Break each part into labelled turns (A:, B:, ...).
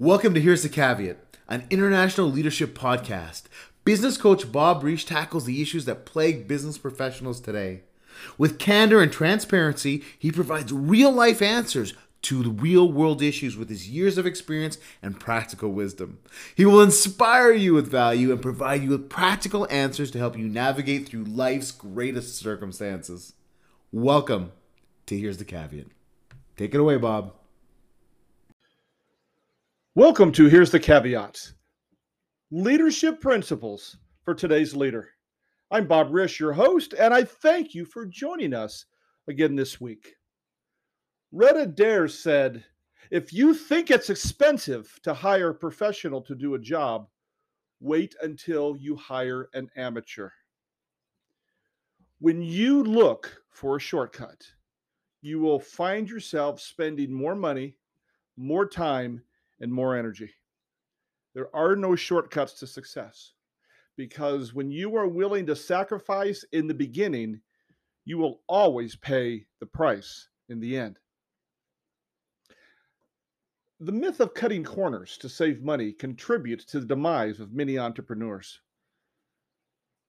A: Welcome to Here's the Caveat, an international leadership podcast. Business coach Bob Reich tackles the issues that plague business professionals today. With candor and transparency, he provides real life answers to the real world issues with his years of experience and practical wisdom. He will inspire you with value and provide you with practical answers to help you navigate through life's greatest circumstances. Welcome to Here's the Caveat. Take it away, Bob.
B: Welcome to Here's the Caveat Leadership Principles for Today's Leader. I'm Bob Risch, your host, and I thank you for joining us again this week. Red Adair said, If you think it's expensive to hire a professional to do a job, wait until you hire an amateur. When you look for a shortcut, you will find yourself spending more money, more time, and more energy. There are no shortcuts to success because when you are willing to sacrifice in the beginning, you will always pay the price in the end. The myth of cutting corners to save money contributes to the demise of many entrepreneurs.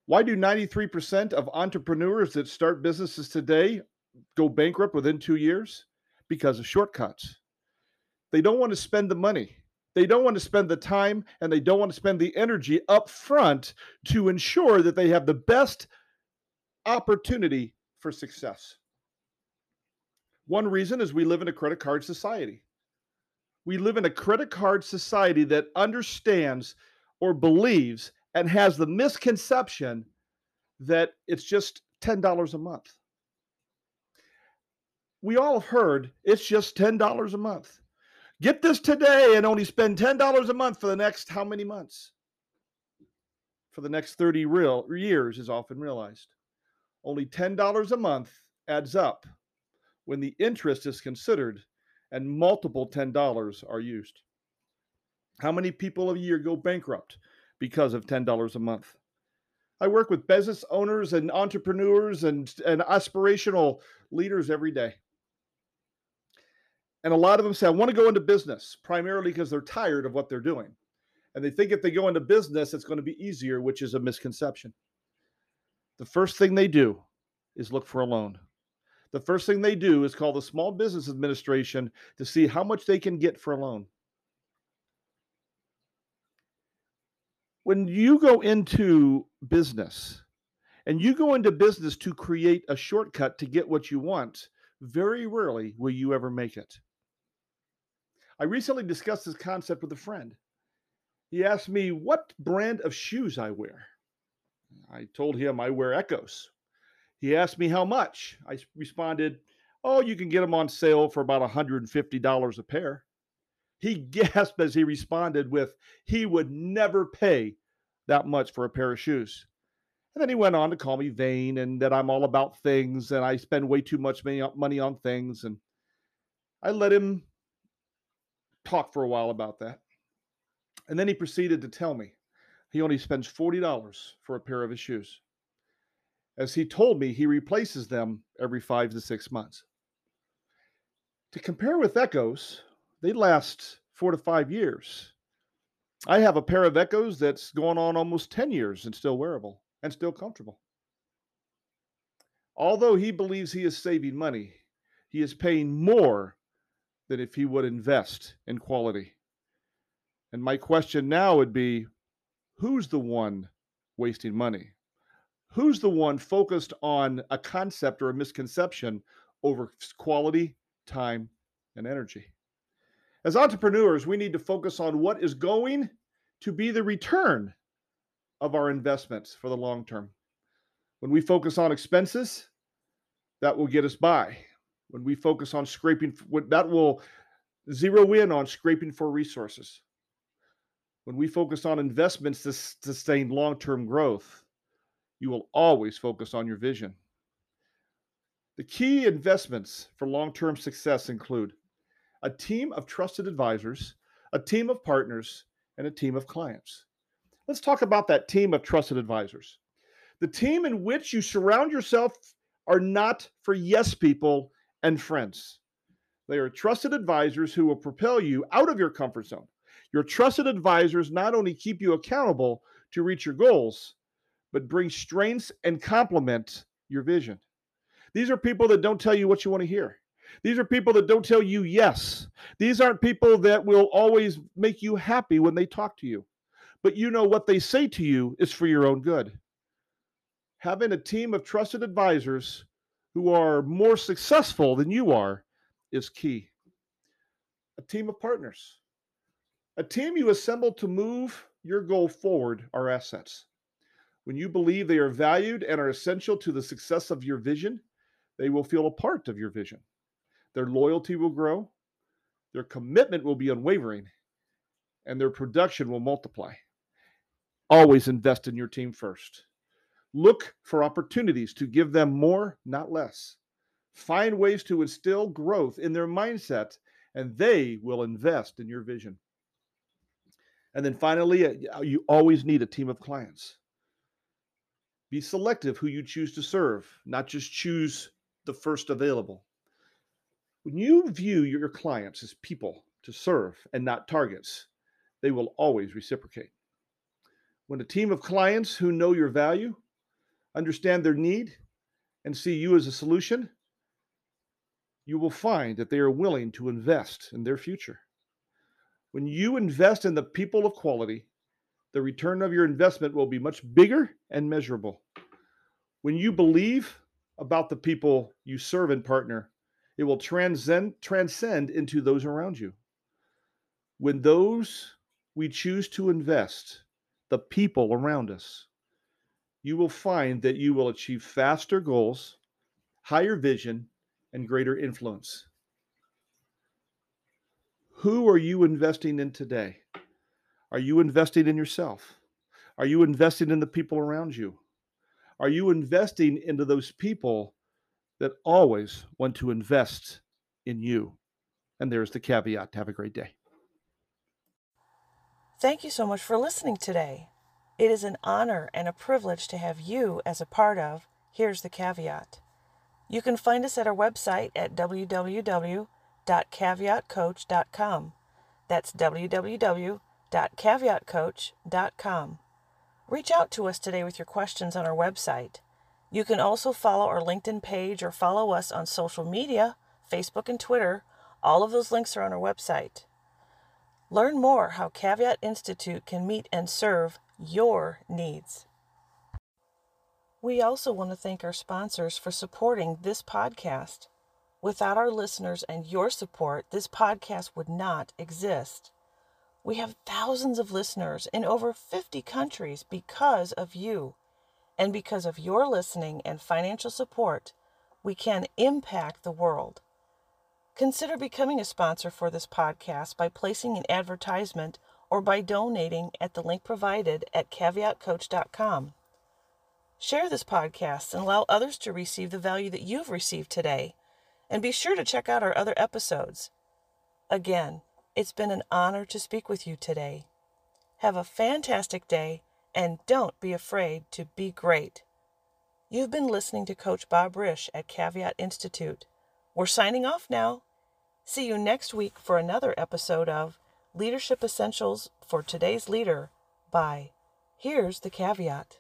B: Why do 93% of entrepreneurs that start businesses today go bankrupt within two years? Because of shortcuts. They don't want to spend the money. They don't want to spend the time and they don't want to spend the energy up front to ensure that they have the best opportunity for success. One reason is we live in a credit card society. We live in a credit card society that understands or believes and has the misconception that it's just $10 a month. We all heard it's just $10 a month. Get this today and only spend $10 a month for the next how many months? For the next 30 real years is often realized. Only $10 a month adds up when the interest is considered and multiple $10 are used. How many people a year go bankrupt because of $10 a month? I work with business owners and entrepreneurs and, and aspirational leaders every day. And a lot of them say, I want to go into business primarily because they're tired of what they're doing. And they think if they go into business, it's going to be easier, which is a misconception. The first thing they do is look for a loan. The first thing they do is call the Small Business Administration to see how much they can get for a loan. When you go into business and you go into business to create a shortcut to get what you want, very rarely will you ever make it. I recently discussed this concept with a friend. He asked me what brand of shoes I wear. I told him I wear Eccos. He asked me how much. I responded, Oh, you can get them on sale for about $150 a pair. He gasped as he responded with, He would never pay that much for a pair of shoes. And then he went on to call me vain and that I'm all about things and I spend way too much money on things. And I let him talk for a while about that. And then he proceeded to tell me he only spends $40 for a pair of his shoes. As he told me, he replaces them every five to six months. To compare with Eccos, they last four to five years. I have a pair of Eccos that's going on almost 10 years and still wearable and still comfortable. Although he believes he is saving money, he is paying more than if he would invest in quality. And my question now would be who's the one wasting money? Who's the one focused on a concept or a misconception over quality, time, and energy? As entrepreneurs, we need to focus on what is going to be the return of our investments for the long term. When we focus on expenses, that will get us by when we focus on scraping that will zero in on scraping for resources. When we focus on investments to sustain long-term growth you will always focus on your vision. The key investments for long-term success include a team of trusted advisors a team of partners and a team of clients. Let's talk about that team of trusted advisors. The team in which you surround yourself are not for yes people and friends. They are trusted advisors who will propel you out of your comfort zone. Your trusted advisors not only keep you accountable to reach your goals, but bring strengths and complement your vision. These are people that don't tell you what you want to hear. These are people that don't tell you yes. These aren't people that will always make you happy when they talk to you. But you know what they say to you is for your own good. Having a team of trusted advisors who are more successful than you are is key. A team of partners. A team you assemble to move your goal forward are assets. When you believe they are valued and are essential to the success of your vision, they will feel a part of your vision. Their loyalty will grow, their commitment will be unwavering, and their production will multiply. Always invest in your team first. Look for opportunities to give them more, not less. Find ways to instill growth in their mindset, and they will invest in your vision. And then finally, uh, you always need a team of clients. Be selective who you choose to serve, not just choose the first available. When you view your clients as people to serve and not targets, they will always reciprocate. When a team of clients who know your value, understand their need, and see you as a solution, you will find that they are willing to invest in their future. When you invest in the people of quality, the return of your investment will be much bigger and measurable. When you believe about the people you serve and partner, it will transcend transcend into those around you. When those we choose to invest, the people around us, you will find that you will achieve faster goals, higher vision, and greater influence. Who are you investing in today? Are you investing in yourself? Are you investing in the people around you? Are you investing into those people that always want to invest in you? And there's the caveat. Have a great day.
C: Thank you so much for listening today. It is an honor and a privilege to have you as a part of Here's the Caveat. You can find us at our website at www.caveatcoach.com. That's www.caveatcoach.com. Reach out to us today with your questions on our website. You can also follow our LinkedIn page or follow us on social media, Facebook and Twitter. All of those links are on our website. Learn more how Caveat Institute can meet and serve your needs. We also want to thank our sponsors for supporting this podcast. Without our listeners and your support, this podcast would not exist. We have thousands of listeners in over 50 countries because of you. And because of your listening and financial support, we can impact the world. Consider becoming a sponsor for this podcast by placing an advertisement or by donating at the link provided at caveatcoach.com. Share this podcast and allow others to receive the value that you've received today. And be sure to check out our other episodes. Again, it's been an honor to speak with you today. Have a fantastic day and don't be afraid to be great. You've been listening to Coach Bob Risch at Caveat Institute. We're signing off now. See you next week for another episode of Leadership Essentials for Today's Leader by Here's the Caveat.